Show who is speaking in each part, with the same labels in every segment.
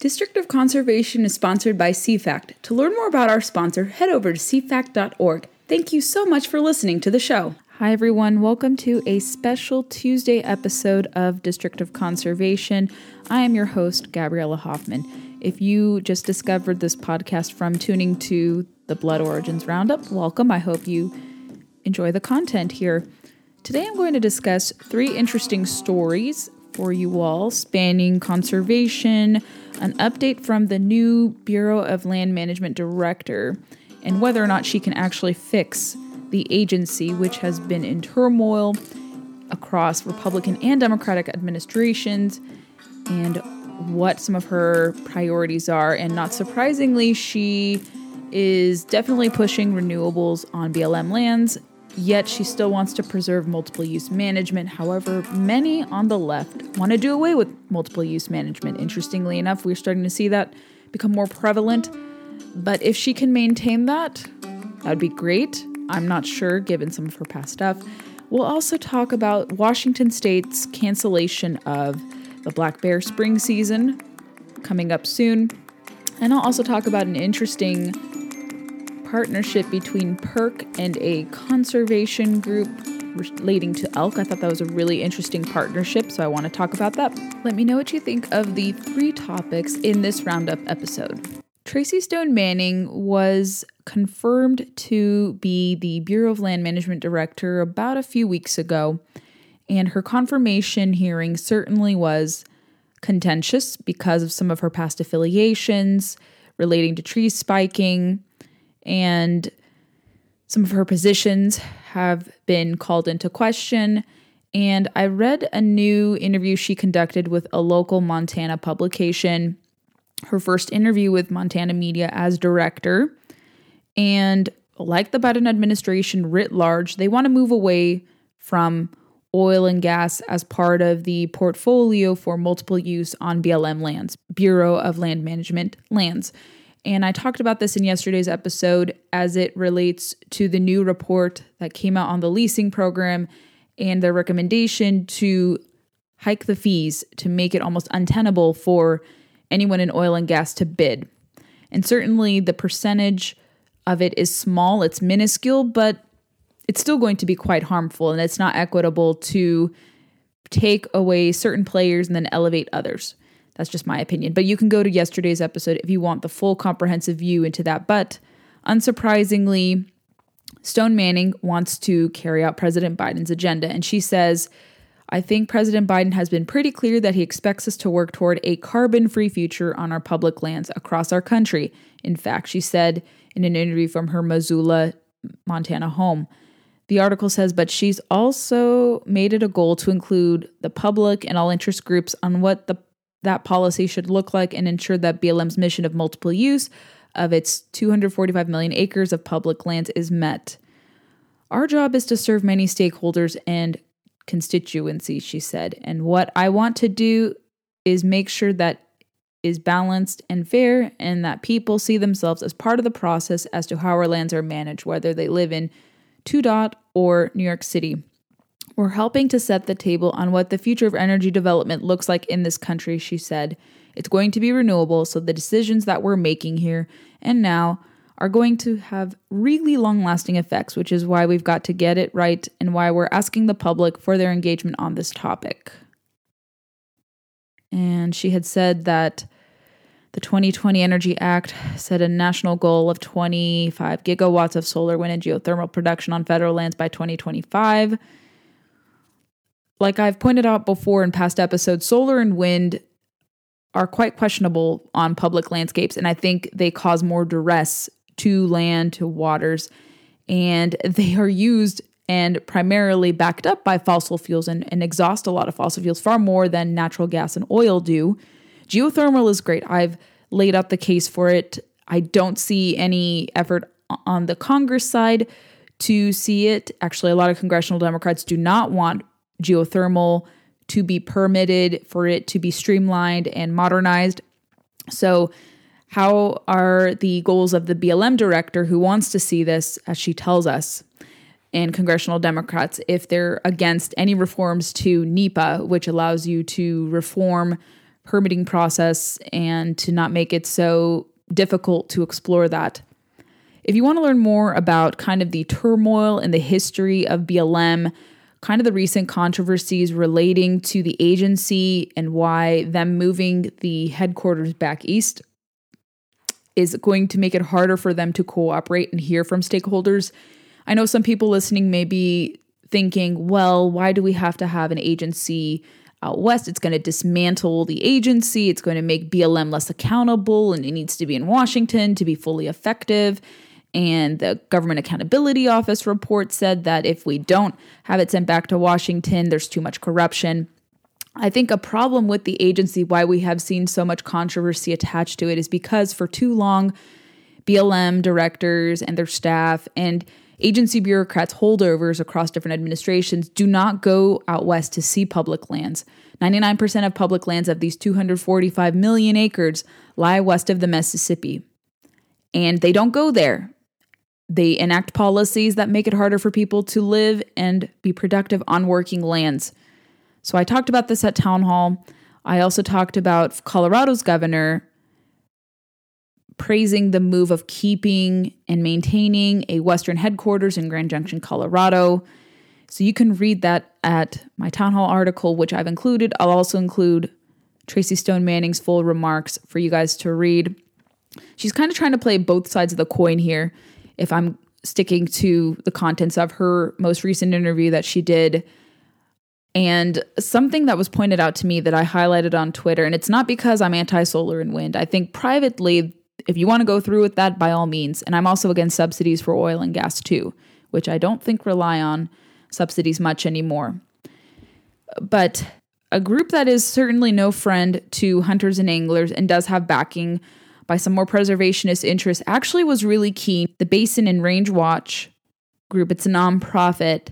Speaker 1: District of Conservation is sponsored by CFACT. To learn more about our sponsor, head over to cfact.org. Thank you so much for listening to the show. Hi, everyone. Welcome to a special Tuesday episode of District of Conservation. I am your host, Gabriella Hoffman. If you just discovered this podcast from tuning to the Blood Origins Roundup, welcome. I hope you enjoy the content here. Today, I'm going to discuss three interesting stories for you all spanning conservation, an update from the new Bureau of Land Management director, and whether or not she can actually fix the agency, which has been in turmoil across Republican and Democratic administrations, and what some of her priorities are. And not surprisingly, she is definitely pushing renewables on BLM lands Yet she still wants to preserve multiple use management. However, many on the left want to do away with multiple use management. Interestingly enough, we're starting to see that become more prevalent. But if she can maintain that, that would be great. I'm not sure given some of her past stuff. We'll also talk about Washington State's cancellation of the Black Bear spring season coming up soon. And I'll also talk about an interesting partnership between PERC and a conservation group relating to elk. I thought that was a really interesting partnership, so I want to talk about that. Let me know what you think of the three topics in this roundup episode. Tracy Stone Manning was confirmed to be the Bureau of Land Management director about a few weeks ago, and her confirmation hearing certainly was contentious because of some of her past affiliations relating to tree spiking and some of her positions have been called into question. And I read a new interview she conducted with a local Montana publication, her first interview with Montana Media as director. And like the Biden administration writ large, they want to move away from oil and gas as part of the portfolio for multiple use on BLM lands, Bureau of Land Management lands. And I talked about this in yesterday's episode as it relates to the new report that came out on the leasing program and the recommendation to hike the fees to make it almost untenable for anyone in oil and gas to bid. And certainly the percentage of it is small, it's minuscule, but it's still going to be quite harmful and it's not equitable to take away certain players and then elevate others. That's just my opinion. But you can go to yesterday's episode if you want the full comprehensive view into that. But unsurprisingly, Stone Manning wants to carry out President Biden's agenda. And she says, I think President Biden has been pretty clear that he expects us to work toward a carbon free future on our public lands across our country. In fact, she said in an interview from her Missoula, Montana home. The article says, but she's also made it a goal to include the public and all interest groups on what the that policy should look like and ensure that BLM's mission of multiple use of its 245 million acres of public lands is met. Our job is to serve many stakeholders and constituencies, she said. And what I want to do is make sure that is balanced and fair and that people see themselves as part of the process as to how our lands are managed, whether they live in Twodot or New York City. We're helping to set the table on what the future of energy development looks like in this country, she said. It's going to be renewable, so the decisions that we're making here and now are going to have really long lasting effects, which is why we've got to get it right and why we're asking the public for their engagement on this topic. And she had said that the 2020 Energy Act set a national goal of 25 gigawatts of solar, wind, and geothermal production on federal lands by 2025 like I've pointed out before in past episodes, solar and wind are quite questionable on public landscapes, and I think they cause more duress to land, to waters, and they are used and primarily backed up by fossil fuels and, and exhaust a lot of fossil fuels far more than natural gas and oil do. Geothermal is great. I've laid out the case for it. I don't see any effort on the Congress side to see it. Actually, a lot of congressional Democrats do not want geothermal to be permitted, for it to be streamlined and modernized. So, how are the goals of the BLM director who wants to see this, as she tells us, and congressional Democrats if they're against any reforms to NEPA, which allows you to reform permitting process and to not make it so difficult to explore that. If you want to learn more about kind of the turmoil and the history of BLM, kind of the recent controversies relating to the agency and why them moving the headquarters back east is going to make it harder for them to cooperate and hear from stakeholders. I know some people listening may be thinking, well, why do we have to have an agency out west? It's going to dismantle the agency, it's going to make BLM less accountable, and it needs to be in Washington to be fully effective. And the Government Accountability Office report said that if we don't have it sent back to Washington, there's too much corruption. I think a problem with the agency, why we have seen so much controversy attached to it, is because for too long, BLM directors and their staff and agency bureaucrats, holdovers across different administrations, do not go out west to see public lands. 99% of public lands of these 245 million acres lie west of the Mississippi. And they don't go there they enact policies that make it harder for people to live and be productive on working lands. So I talked about this at town hall. I also talked about Colorado's governor praising the move of keeping and maintaining a Western headquarters in Grand Junction, Colorado. So you can read that at my town hall article, which I've included. I'll also include Tracy Stone Manning's full remarks for you guys to read. She's kind of trying to play both sides of the coin here if I'm sticking to the contents of her most recent interview that she did. And something that was pointed out to me that I highlighted on Twitter, and it's not because I'm anti solar and wind. I think privately, if you want to go through with that, by all means. And I'm also against subsidies for oil and gas too, which I don't think rely on subsidies much anymore. But a group that is certainly no friend to hunters and anglers and does have backing by some more preservationist interests actually was really keen. The Basin and Range Watch group, it's a nonprofit.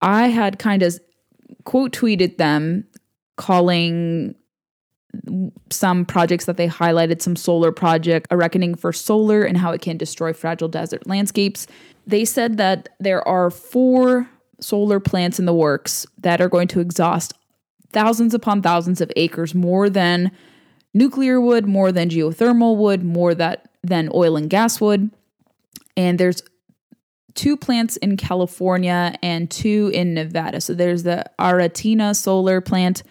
Speaker 1: I had kind of quote tweeted them calling some projects that they highlighted some solar project a reckoning for solar and how it can destroy fragile desert landscapes they said that there are four solar plants in the works that are going to exhaust thousands upon thousands of acres more than nuclear wood more than geothermal wood, more that than oil and gas wood. And there's two plants in California and two in Nevada. So there's the Aratina solar plant,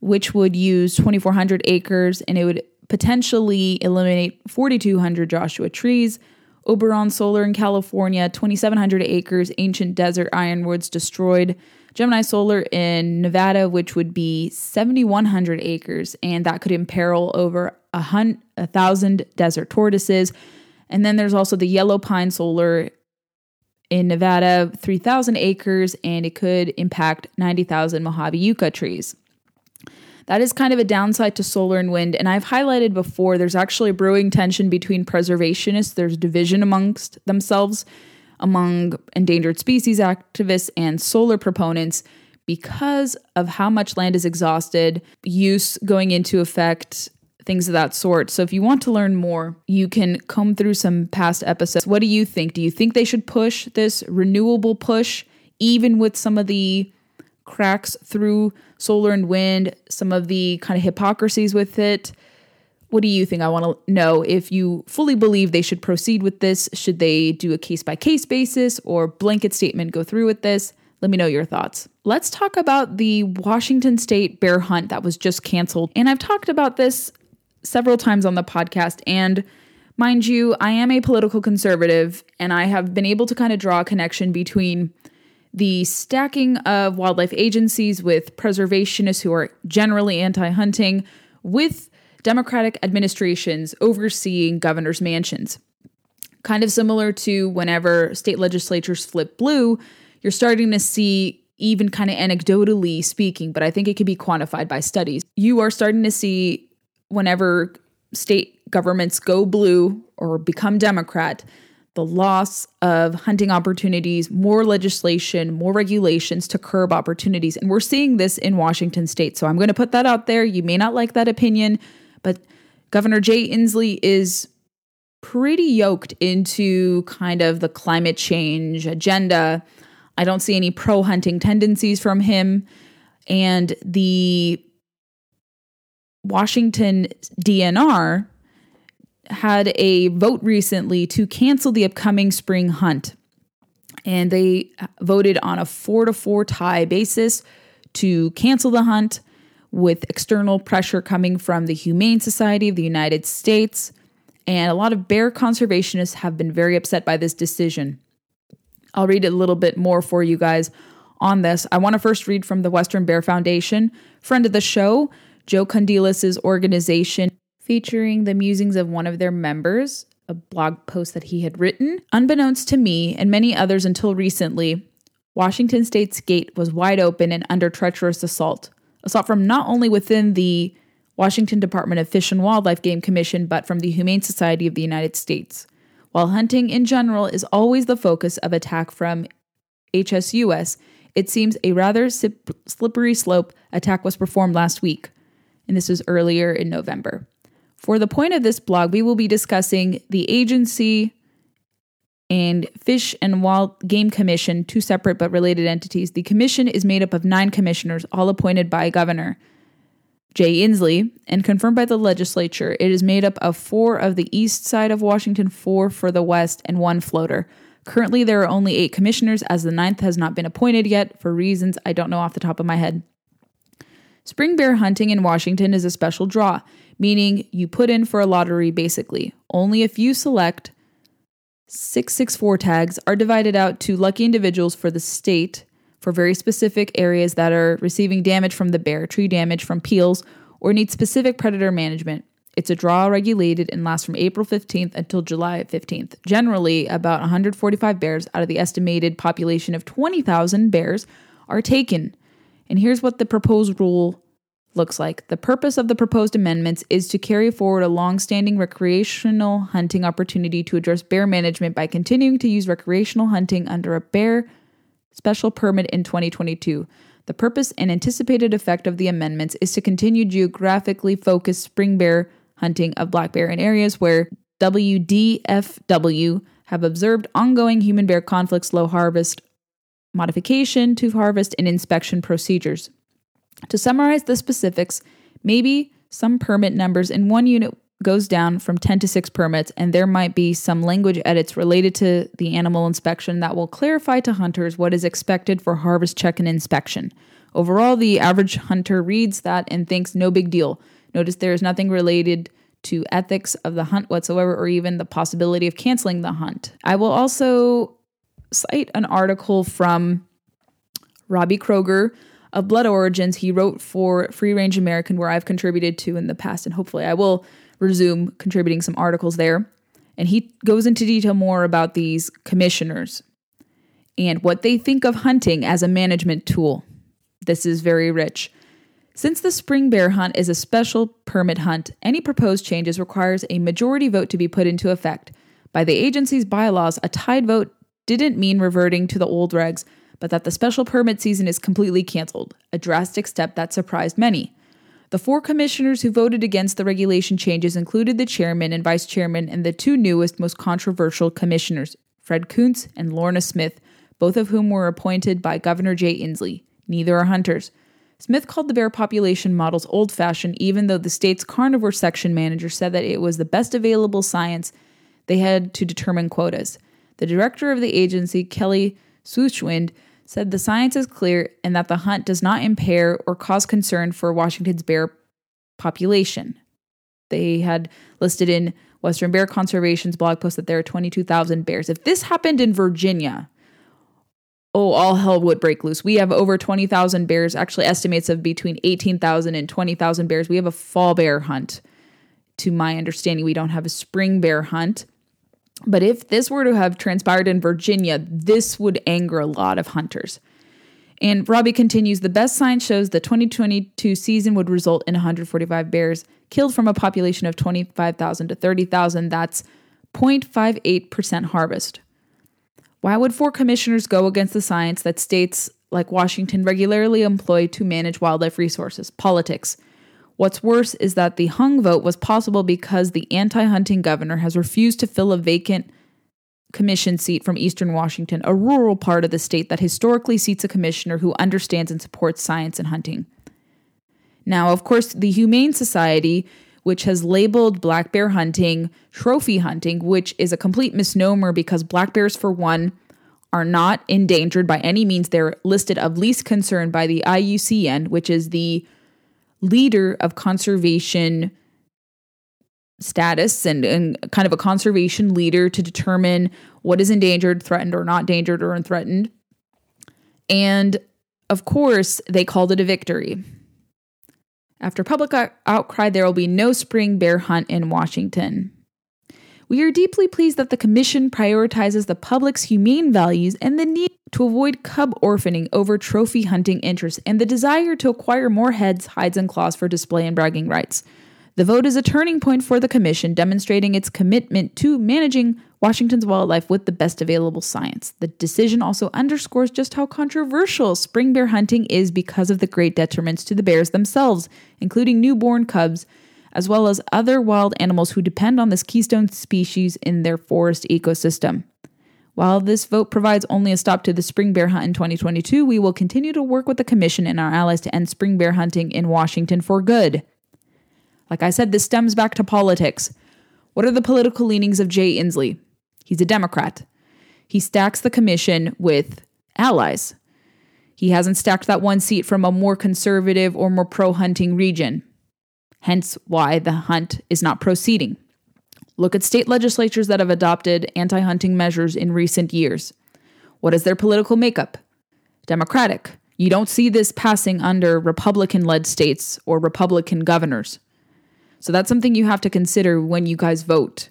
Speaker 1: which would use 2,400 acres and it would potentially eliminate 4,200 Joshua trees. Oberon Solar in California, 2,700 acres, ancient desert ironwoods destroyed Gemini Solar in Nevada, which would be 7,100 acres, and that could imperil over a, hun- a thousand desert tortoises. And then there's also the Yellow Pine Solar in Nevada, 3,000 acres, and it could impact 90,000 Mojave yucca trees. That is kind of a downside to solar and wind. And I've highlighted before there's actually a brewing tension between preservationists, there's division amongst themselves among endangered species activists and solar proponents because of how much land is exhausted, use going into effect, things of that sort. So if you want to learn more, you can comb through some past episodes. What do you think? Do you think they should push this renewable push even with some of the cracks through solar and wind, some of the kind of hypocrisies with it? What do you think? I want to know if you fully believe they should proceed with this. Should they do a case by case basis or blanket statement go through with this? Let me know your thoughts. Let's talk about the Washington State bear hunt that was just canceled. And I've talked about this several times on the podcast. And mind you, I am a political conservative, and I have been able to kind of draw a connection between the stacking of wildlife agencies with preservationists who are generally anti hunting with Democratic administrations overseeing governors' mansions. Kind of similar to whenever state legislatures flip blue, you're starting to see, even kind of anecdotally speaking, but I think it can be quantified by studies. You are starting to see whenever state governments go blue or become Democrat, the loss of hunting opportunities, more legislation, more regulations to curb opportunities. And we're seeing this in Washington state. So I'm going to put that out there. You may not like that opinion. But Governor Jay Inslee is pretty yoked into kind of the climate change agenda. I don't see any pro hunting tendencies from him. And the Washington DNR had a vote recently to cancel the upcoming spring hunt. And they voted on a four to four tie basis to cancel the hunt with external pressure coming from the Humane Society of the United States. And a lot of bear conservationists have been very upset by this decision. I'll read a little bit more for you guys on this. I want to first read from the Western Bear Foundation, friend of the show, Joe Kondelis's organization, featuring the musings of one of their members, a blog post that he had written. Unbeknownst to me and many others until recently, Washington State's gate was wide open and under treacherous assault. Assault from not only within the Washington Department of Fish and Wildlife Game Commission, but from the Humane Society of the United States. While hunting in general is always the focus of attack from HSUS, it seems a rather slippery slope attack was performed last week, and this was earlier in November. For the point of this blog, we will be discussing the agency and Fish and Wild Game Commission, two separate but related entities. The commission is made up of nine commissioners, all appointed by Governor Jay Inslee and confirmed by the legislature. It is made up of four of the east side of Washington, four for the west, and one floater. Currently, there are only eight commissioners, as the ninth has not been appointed yet for reasons I don't know off the top of my head. Spring bear hunting in Washington is a special draw, meaning you put in for a lottery basically. Only a few select 664 tags are divided out to lucky individuals for the state for very specific areas that are receiving damage from the bear, tree damage from peels, or need specific predator management. It's a draw regulated and lasts from April 15th until July 15th. Generally, about 145 bears out of the estimated population of 20,000 bears are taken. And here's what the proposed rule looks like. The purpose of the proposed amendments is to carry forward a long-standing recreational hunting opportunity to address bear management by continuing to use recreational hunting under a bear special permit in 2022. The purpose and anticipated effect of the amendments is to continue geographically focused spring bear hunting of black bear in areas where WDFW have observed ongoing human bear conflicts, low harvest modification to harvest, and inspection procedures. To summarize the specifics, maybe some permit numbers in one unit goes down from 10 to 6 permits, and there might be some language edits related to the animal inspection that will clarify to hunters what is expected for harvest check and inspection. Overall, the average hunter reads that and thinks no big deal. Notice there is nothing related to ethics of the hunt whatsoever, or even the possibility of canceling the hunt. I will also cite an article from Robbie Kroger of Blood Origins. He wrote for Free Range American, where I've contributed to in the past, and hopefully I will resume contributing some articles there. And he goes into detail more about these commissioners and what they think of hunting as a management tool. This is very rich. Since the spring bear hunt is a special permit hunt, any proposed changes requires a majority vote to be put into effect. By the agency's bylaws, a tied vote didn't mean reverting to the old regs, but that the special permit season is completely canceled, a drastic step that surprised many. The four commissioners who voted against the regulation changes included the chairman and vice chairman and the two newest, most controversial commissioners, Fred Koontz and Lorna Smith, both of whom were appointed by Governor Jay Inslee. Neither are hunters. Smith called the bear population models old fashioned, even though the state's carnivore section manager said that it was the best available science they had to determine quotas. The director of the agency, Kelly Susewind, said the science is clear and that the hunt does not impair or cause concern for Washington's bear population. They had listed in Western Bear Conservation's blog post that there are 22,000 bears. If this happened in Virginia, oh, all hell would break loose. We have over 20,000 bears, actually, estimates of between 18,000 and 20,000 bears. We have a fall bear hunt. To my understanding, we don't have a spring bear hunt. But if this were to have transpired in Virginia, this would anger a lot of hunters. And Robbie continues the best science shows the 2022 season would result in 145 bears killed from a population of 25,000 to 30,000. That's 0.58% harvest. Why would four commissioners go against the science that states like Washington regularly employ to manage wildlife resources? Politics. What's worse is that the hung vote was possible because the anti hunting governor has refused to fill a vacant commission seat from Eastern Washington, a rural part of the state that historically seats a commissioner who understands and supports science and hunting. Now, of course, the Humane Society, which has labeled black bear hunting trophy hunting, which is a complete misnomer because black bears, for one, are not endangered by any means. They're listed of least concern by the IUCN, which is the leader of conservation status and, and kind of a conservation leader to determine what is endangered, threatened, or not endangered or unthreatened. And of course, they called it a victory. After public outcry, there will be no spring bear hunt in Washington. We are deeply pleased that the Commission prioritizes the public's humane values and the need to avoid cub orphaning over trophy hunting interests and the desire to acquire more heads, hides, and claws for display and bragging rights. The vote is a turning point for the Commission, demonstrating its commitment to managing Washington's wildlife with the best available science. The decision also underscores just how controversial spring bear hunting is because of the great detriments to the bears themselves, including newborn cubs, as well as other wild animals who depend on this keystone species in their forest ecosystem. While this vote provides only a stop to the spring bear hunt in 2022, we will continue to work with the Commission and our allies to end spring bear hunting in Washington for good. Like I said, this stems back to politics. What are the political leanings of Jay Inslee? He's a Democrat. He stacks the commission with allies. He hasn't stacked that one seat from a more conservative or more pro hunting region. Hence why the hunt is not proceeding. Look at state legislatures that have adopted anti hunting measures in recent years. What is their political makeup? Democratic. You don't see this passing under Republican led states or Republican governors. So that's something you have to consider when you guys vote,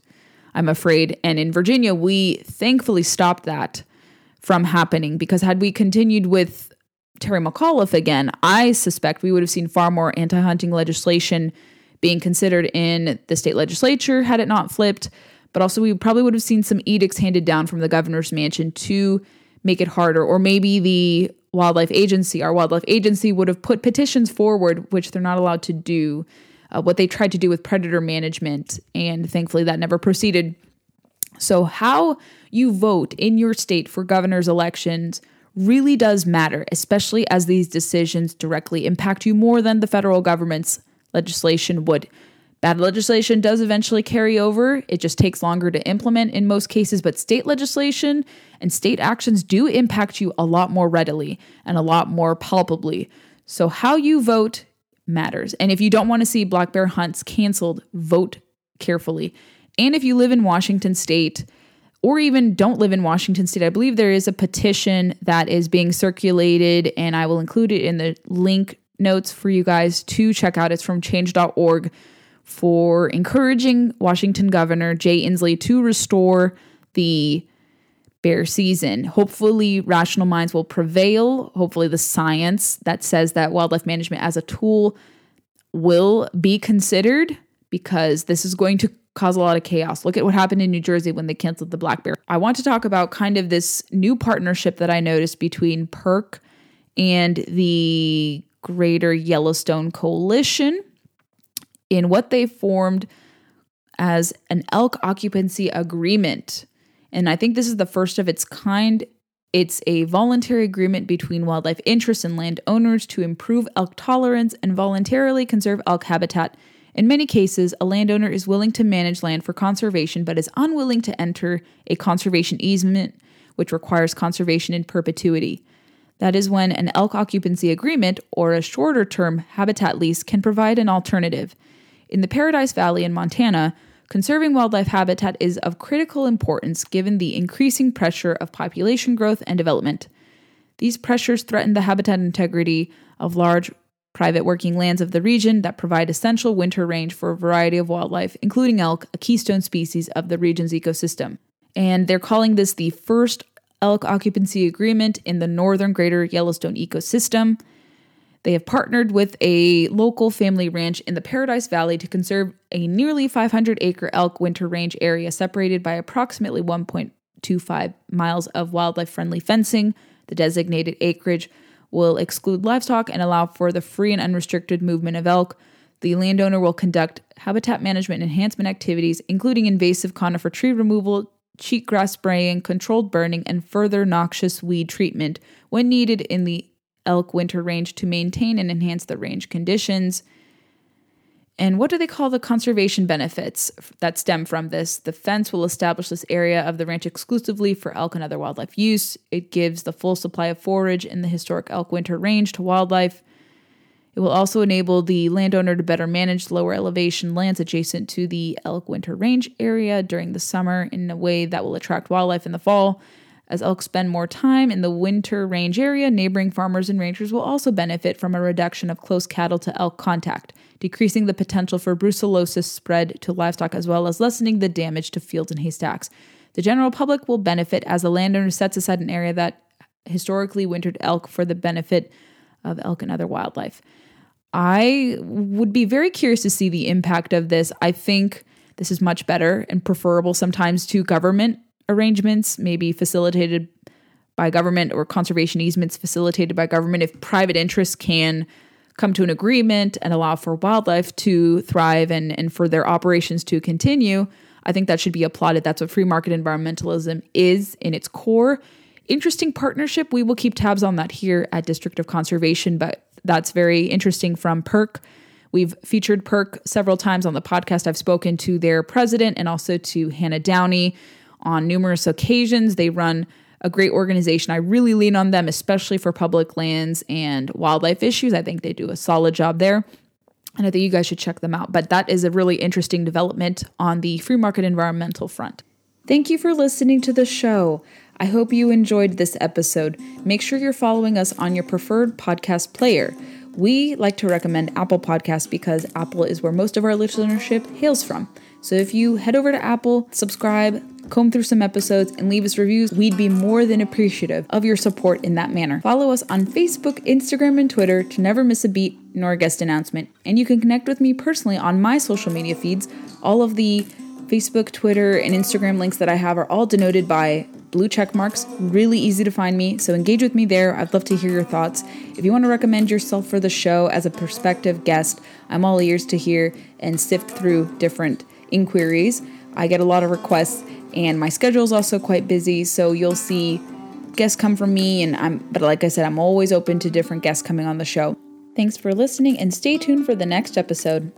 Speaker 1: I'm afraid. And in Virginia, we thankfully stopped that from happening because had we continued with Terry McAuliffe again, I suspect we would have seen far more anti hunting legislation being considered in the state legislature had it not flipped. But also, we probably would have seen some edicts handed down from the governor's mansion to make it harder. Or maybe the wildlife agency, our wildlife agency, would have put petitions forward, which they're not allowed to do, uh, what they tried to do with predator management, and thankfully that never proceeded. So, how you vote in your state for governor's elections really does matter, especially as these decisions directly impact you more than the federal government's legislation would. Bad legislation does eventually carry over. It just takes longer to implement in most cases, but state legislation and state actions do impact you a lot more readily and a lot more palpably. So, how you vote matters. And if you don't want to see black bear hunts canceled, vote carefully. And if you live in Washington state, or even don't live in Washington state, I believe there is a petition that is being circulated, and I will include it in the link notes for you guys to check out. It's from change.org for encouraging Washington Governor Jay Inslee to restore the bear season. Hopefully, rational minds will prevail. Hopefully, the science that says that wildlife management as a tool will be considered because this is going to cause a lot of chaos. Look at what happened in New Jersey when they canceled the black bear. I want to talk about kind of this new partnership that I noticed between PERC and the Greater Yellowstone Coalition in what they formed as an elk occupancy agreement. And I think this is the first of its kind. It's a voluntary agreement between wildlife interests and landowners to improve elk tolerance and voluntarily conserve elk habitat. In many cases, a landowner is willing to manage land for conservation but is unwilling to enter a conservation easement, which requires conservation in perpetuity. That is when an elk occupancy agreement or a shorter term habitat lease can provide an alternative. In the Paradise Valley in Montana, conserving wildlife habitat is of critical importance given the increasing pressure of population growth and development. These pressures threaten the habitat integrity of large private working lands of the region that provide essential winter range for a variety of wildlife, including elk, a keystone species of the region's ecosystem. And they're calling this the first elk occupancy agreement in the northern greater Yellowstone ecosystem. They have partnered with a local family ranch in the Paradise Valley to conserve a nearly 500 acre elk winter range area separated by approximately 1.25 miles of wildlife friendly fencing. The designated acreage will exclude livestock and allow for the free and unrestricted movement of elk. The landowner will conduct habitat management enhancement activities, including invasive conifer tree removal, cheatgrass spraying, controlled burning, and further noxious weed treatment when needed in the elk winter range to maintain and enhance the range conditions. And what do they call the conservation benefits that stem from this? The fence will establish this area of the ranch exclusively for elk and other wildlife use. It gives the full supply of forage in the historic elk winter range to wildlife. It will also enable the landowner to better manage lower elevation lands adjacent to the elk winter range area during the summer in a way that will attract wildlife in the fall. As elk spend more time in the winter range area, neighboring farmers and ranchers will also benefit from a reduction of close cattle to elk contact, decreasing the potential for brucellosis spread to livestock as well as lessening the damage to fields and haystacks. The general public will benefit as the landowner sets aside an area that historically wintered elk for the benefit of elk and other wildlife. I would be very curious to see the impact of this. I think this is much better and preferable sometimes to government arrangements, maybe facilitated by government or conservation easements facilitated by government, if private interests can come to an agreement and allow for wildlife to thrive and, and for their operations to continue, I think that should be applauded. That's what free market environmentalism is in its core. Interesting partnership. We will keep tabs on that here at District of Conservation, but that's very interesting from PERC. We've featured PERC several times on the podcast. I've spoken to their president and also to Hannah Downey on numerous occasions. They run a great organization. I really lean on them, especially for public lands and wildlife issues. I think they do a solid job there. And I think you guys should check them out. But that is a really interesting development on the free market environmental front. Thank you for listening to the show. I hope you enjoyed this episode. Make sure you're following us on your preferred podcast player. We like to recommend Apple Podcasts because Apple is where most of our listenership hails from. So if you head over to Apple, subscribe, comb through some episodes, and leave us reviews, we'd be more than appreciative of your support in that manner. Follow us on Facebook, Instagram, and Twitter to never miss a beat nor a guest announcement. And you can connect with me personally on my social media feeds. All of the Facebook, Twitter, and Instagram links that I have are all denoted by blue check marks. Really easy to find me, so engage with me there. I'd love to hear your thoughts. If you want to recommend yourself for the show as a prospective guest, I'm all ears to hear and sift through different inquiries. I get a lot of requests and my schedule is also quite busy, so you'll see guests come from me and I'm but like I said, I'm always open to different guests coming on the show. Thanks for listening and stay tuned for the next episode.